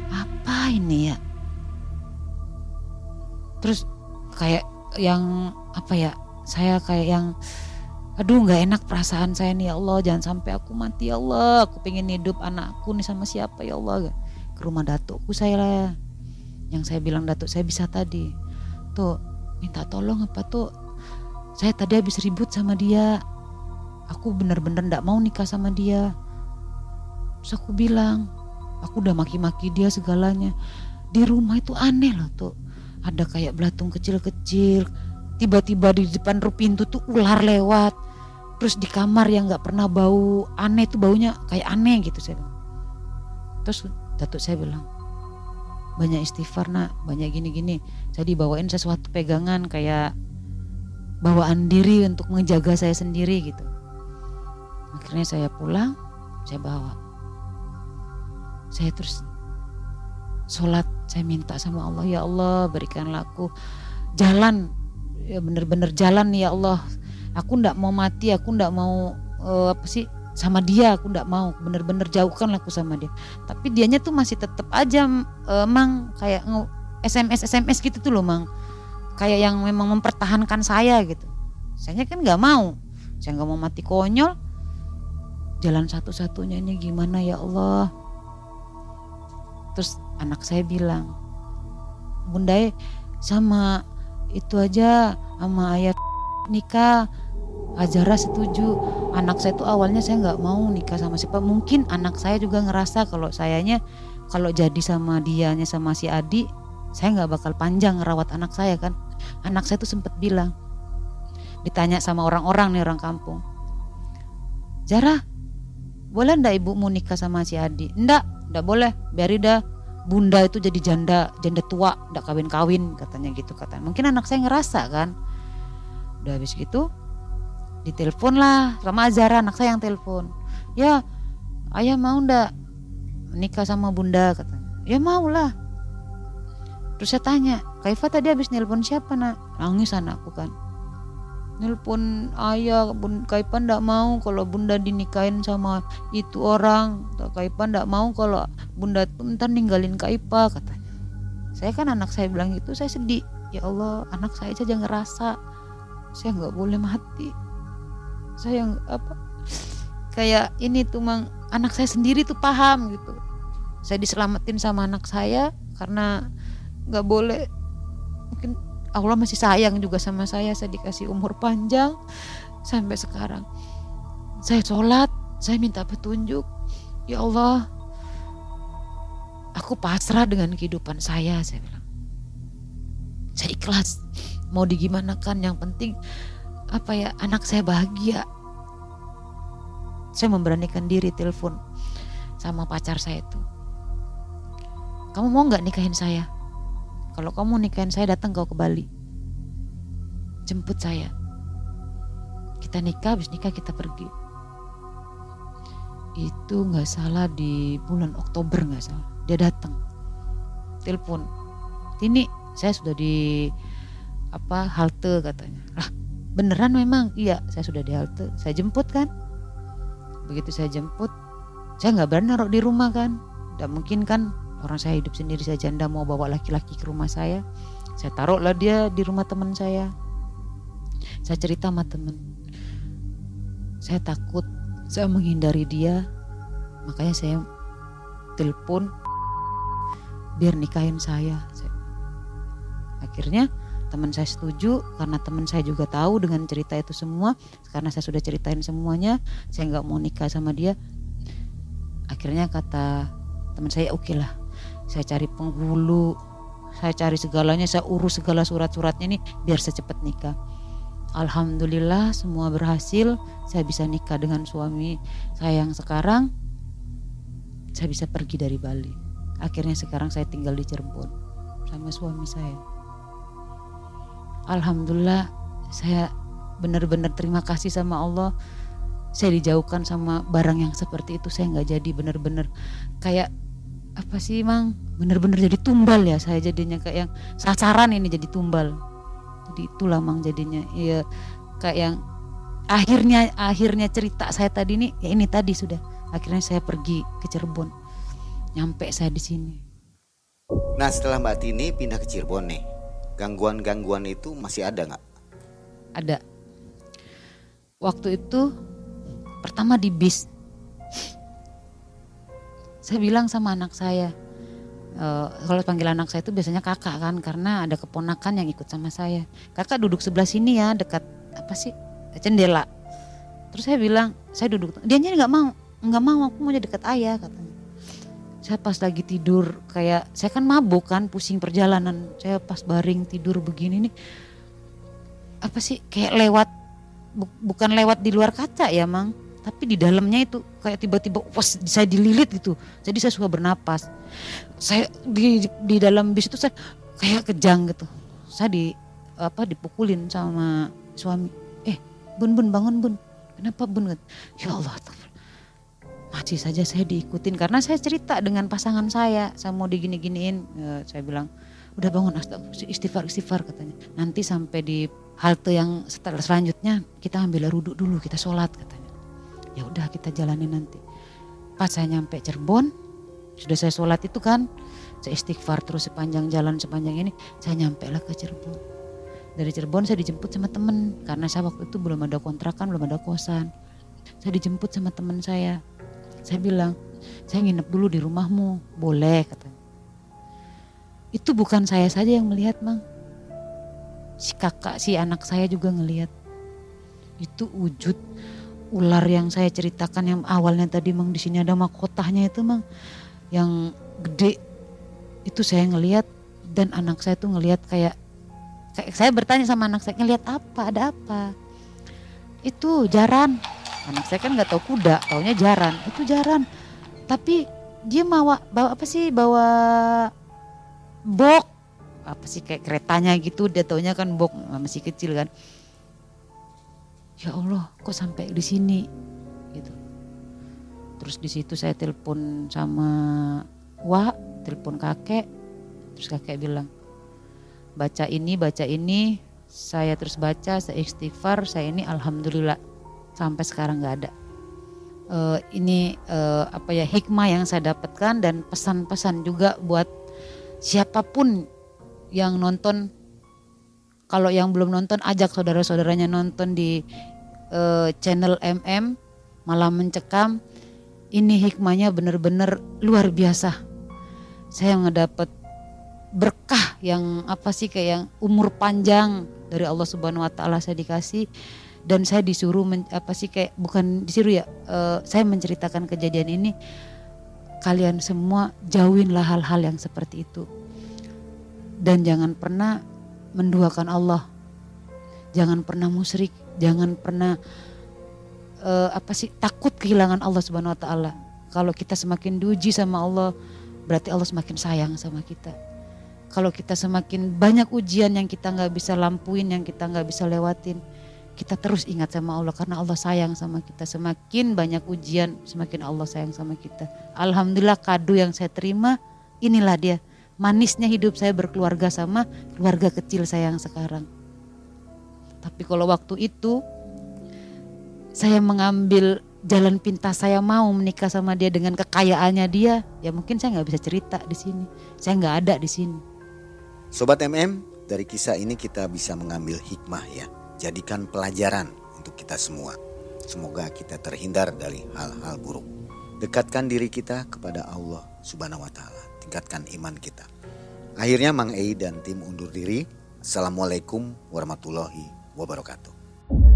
Apa ini ya? Terus kayak yang apa ya saya kayak yang aduh nggak enak perasaan saya nih ya Allah. Jangan sampai aku mati ya Allah. Aku pengen hidup anakku nih sama siapa ya Allah. Ke rumah datukku saya lah yang saya bilang datuk saya bisa tadi. Tuh minta tolong apa tuh? Saya tadi habis ribut sama dia. Aku bener-bener ndak mau nikah sama dia. Terus aku bilang aku udah maki-maki dia segalanya. Di rumah itu aneh loh tuh ada kayak belatung kecil-kecil. Tiba-tiba di depan pintu tuh ular lewat. Terus di kamar yang nggak pernah bau aneh tuh baunya kayak aneh gitu saya bilang. terus datuk saya bilang banyak istighfar nak banyak gini-gini. Saya dibawain sesuatu pegangan kayak bawaan diri untuk menjaga saya sendiri gitu. Akhirnya saya pulang saya bawa. Saya terus sholat saya minta sama Allah ya Allah berikanlah aku jalan. Ya bener-bener jalan ya Allah. Aku ndak mau mati aku ndak mau uh, apa sih sama dia aku ndak mau bener-bener jauhkan aku sama dia. Tapi dianya tuh masih tetap aja uh, mang kayak SMS SMS gitu tuh loh mang. Kayak yang memang mempertahankan saya gitu. Saya kan nggak mau. Saya nggak mau mati konyol. Jalan satu-satunya ini gimana ya Allah? Terus anak saya bilang bunda sama itu aja sama ayah nikah Azara setuju. Anak saya itu awalnya saya nggak mau nikah sama siapa. Mungkin anak saya juga ngerasa kalau sayanya kalau jadi sama dianya sama si Adi saya nggak bakal panjang ngerawat anak saya kan? Anak saya tuh sempat bilang ditanya sama orang-orang nih orang kampung. Zara boleh ndak ibu mau nikah sama si Adi? Ndak ndak boleh. Biari dah bunda itu jadi janda janda tua udah kawin kawin katanya gitu katanya. Mungkin anak saya ngerasa kan? Udah habis gitu ditelepon lah sama Azara anak saya yang telepon. Ya ayah mau ndak menikah sama bunda katanya. Ya mau lah. Terus saya tanya Kaifa tadi habis nelpon siapa nak? Nangis anakku kan. Nelpon ayah bun Kaifa ndak mau kalau bunda dinikahin sama itu orang. Kaifa ndak mau kalau bunda ntar ninggalin Kaifa katanya. Saya kan anak saya bilang gitu saya sedih. Ya Allah anak saya saja ngerasa saya nggak boleh mati saya apa kayak ini tuh mang anak saya sendiri tuh paham gitu. Saya diselamatin sama anak saya karena nggak boleh mungkin Allah masih sayang juga sama saya saya dikasih umur panjang sampai sekarang. Saya sholat saya minta petunjuk ya Allah aku pasrah dengan kehidupan saya saya bilang. Saya ikhlas mau digimanakan yang penting apa ya anak saya bahagia saya memberanikan diri telepon sama pacar saya itu kamu mau nggak nikahin saya kalau kamu nikahin saya datang kau ke Bali. Jemput saya. Kita nikah, habis nikah kita pergi. Itu nggak salah di bulan Oktober nggak salah. Dia datang. Telepon. Ini saya sudah di apa halte katanya. Lah beneran memang iya saya sudah di halte. Saya jemput kan. Begitu saya jemput, saya nggak berani naruh di rumah kan. Tidak mungkin kan orang saya hidup sendiri saya janda mau bawa laki-laki ke rumah saya saya taruhlah dia di rumah teman saya saya cerita sama teman saya takut saya menghindari dia makanya saya telepon biar nikahin saya akhirnya teman saya setuju karena teman saya juga tahu dengan cerita itu semua karena saya sudah ceritain semuanya saya nggak mau nikah sama dia. Akhirnya kata teman saya oke okay lah saya cari penghulu saya cari segalanya saya urus segala surat-suratnya nih biar secepat nikah. Alhamdulillah semua berhasil saya bisa nikah dengan suami saya yang sekarang saya bisa pergi dari Bali. Akhirnya sekarang saya tinggal di Cirebon sama suami saya Alhamdulillah saya benar-benar terima kasih sama Allah. Saya dijauhkan sama barang yang seperti itu saya nggak jadi benar-benar kayak apa sih mang? Bener-bener jadi tumbal ya saya jadinya kayak yang sasaran ini jadi tumbal. Jadi itulah mang jadinya. Ya kayak yang akhirnya akhirnya cerita saya tadi ini ya ini tadi sudah. Akhirnya saya pergi ke Cirebon. Nyampe saya di sini. Nah setelah Mbak Tini pindah ke Cirebon nih gangguan-gangguan itu masih ada nggak? Ada. Waktu itu pertama di bis. Saya bilang sama anak saya uh, kalau panggil anak saya itu biasanya kakak kan karena ada keponakan yang ikut sama saya. Kakak duduk sebelah sini ya dekat apa sih jendela. Terus saya bilang saya duduk dia nggak mau nggak mau aku mau dekat ayah katanya saya pas lagi tidur kayak saya kan mabuk kan pusing perjalanan. Saya pas baring tidur begini nih apa sih kayak lewat bu, bukan lewat di luar kaca ya mang. Tapi di dalamnya itu kayak tiba-tiba pas saya dililit gitu. Jadi saya suka bernapas. Saya di di dalam bis itu saya kayak kejang gitu. Saya di apa dipukulin sama suami. Eh bun bun bangun bun. Kenapa bun? Ya Allah masih saja saya diikutin karena saya cerita dengan pasangan saya. Saya mau digini-giniin. Ya, saya bilang udah bangun istighfar istighfar katanya. Nanti sampai di halte yang setelah selanjutnya kita ambil ruduk dulu kita sholat katanya. Ya udah kita jalani nanti. Pas saya nyampe Cirebon sudah saya sholat itu kan saya istighfar terus sepanjang jalan sepanjang ini saya nyampe lah ke Cirebon. Dari Cirebon saya dijemput sama temen karena saya waktu itu belum ada kontrakan belum ada kosan. Saya dijemput sama teman saya saya bilang saya nginep dulu di rumahmu. Boleh katanya itu bukan saya saja yang melihat mang. Si kakak si anak saya juga ngelihat. Itu wujud ular yang saya ceritakan yang awalnya tadi mang di sini ada mahkotanya itu mang yang gede. Itu saya ngelihat dan anak saya tuh ngelihat kayak kayak saya bertanya sama anak saya ngelihat apa? Ada apa? Itu jaran anak saya kan nggak tahu kuda taunya jaran. Itu jaran. Tapi dia bawa bawa apa sih? Bawa bok. Apa sih kayak keretanya gitu dia taunya kan bok masih kecil kan. Ya Allah kok sampai di sini? Gitu. Terus di situ saya telepon sama Wah telepon kakek. Terus kakek bilang baca ini baca ini. Saya terus baca saya istighfar saya ini alhamdulillah sampai sekarang nggak ada. Uh, ini uh, apa ya hikmah yang saya dapatkan dan pesan-pesan juga buat siapa pun yang nonton. Kalau yang belum nonton ajak saudara-saudaranya nonton di uh, channel MM malam mencekam. Ini hikmahnya benar-benar luar biasa. Saya ngedapat berkah yang apa sih kayak yang umur panjang dari Allah Subhanahu wa taala saya dikasih dan saya disuruh men, apa sih kayak bukan disuruh ya uh, saya menceritakan kejadian ini kalian semua jauhinlah hal-hal yang seperti itu. Dan jangan pernah menduakan Allah. Jangan pernah musyrik. Jangan pernah uh, apa sih takut kehilangan Allah Subhanahu wa taala. Kalau kita semakin diuji sama Allah berarti Allah semakin sayang sama kita. Kalau kita semakin banyak ujian yang kita nggak bisa lampuin yang kita nggak bisa lewatin kita terus ingat sama Allah karena Allah sayang sama kita. Semakin banyak ujian, semakin Allah sayang sama kita. Alhamdulillah kado yang saya terima, inilah dia. Manisnya hidup saya berkeluarga sama keluarga kecil saya yang sekarang. Tapi kalau waktu itu saya mengambil jalan pintas saya mau menikah sama dia dengan kekayaannya dia, ya mungkin saya nggak bisa cerita di sini. Saya nggak ada di sini. Sobat MM, dari kisah ini kita bisa mengambil hikmah ya jadikan pelajaran untuk kita semua. Semoga kita terhindar dari hal-hal buruk. Dekatkan diri kita kepada Allah Subhanahu wa taala. Tingkatkan iman kita. Akhirnya Mang Ei dan tim undur diri. Assalamualaikum warahmatullahi wabarakatuh.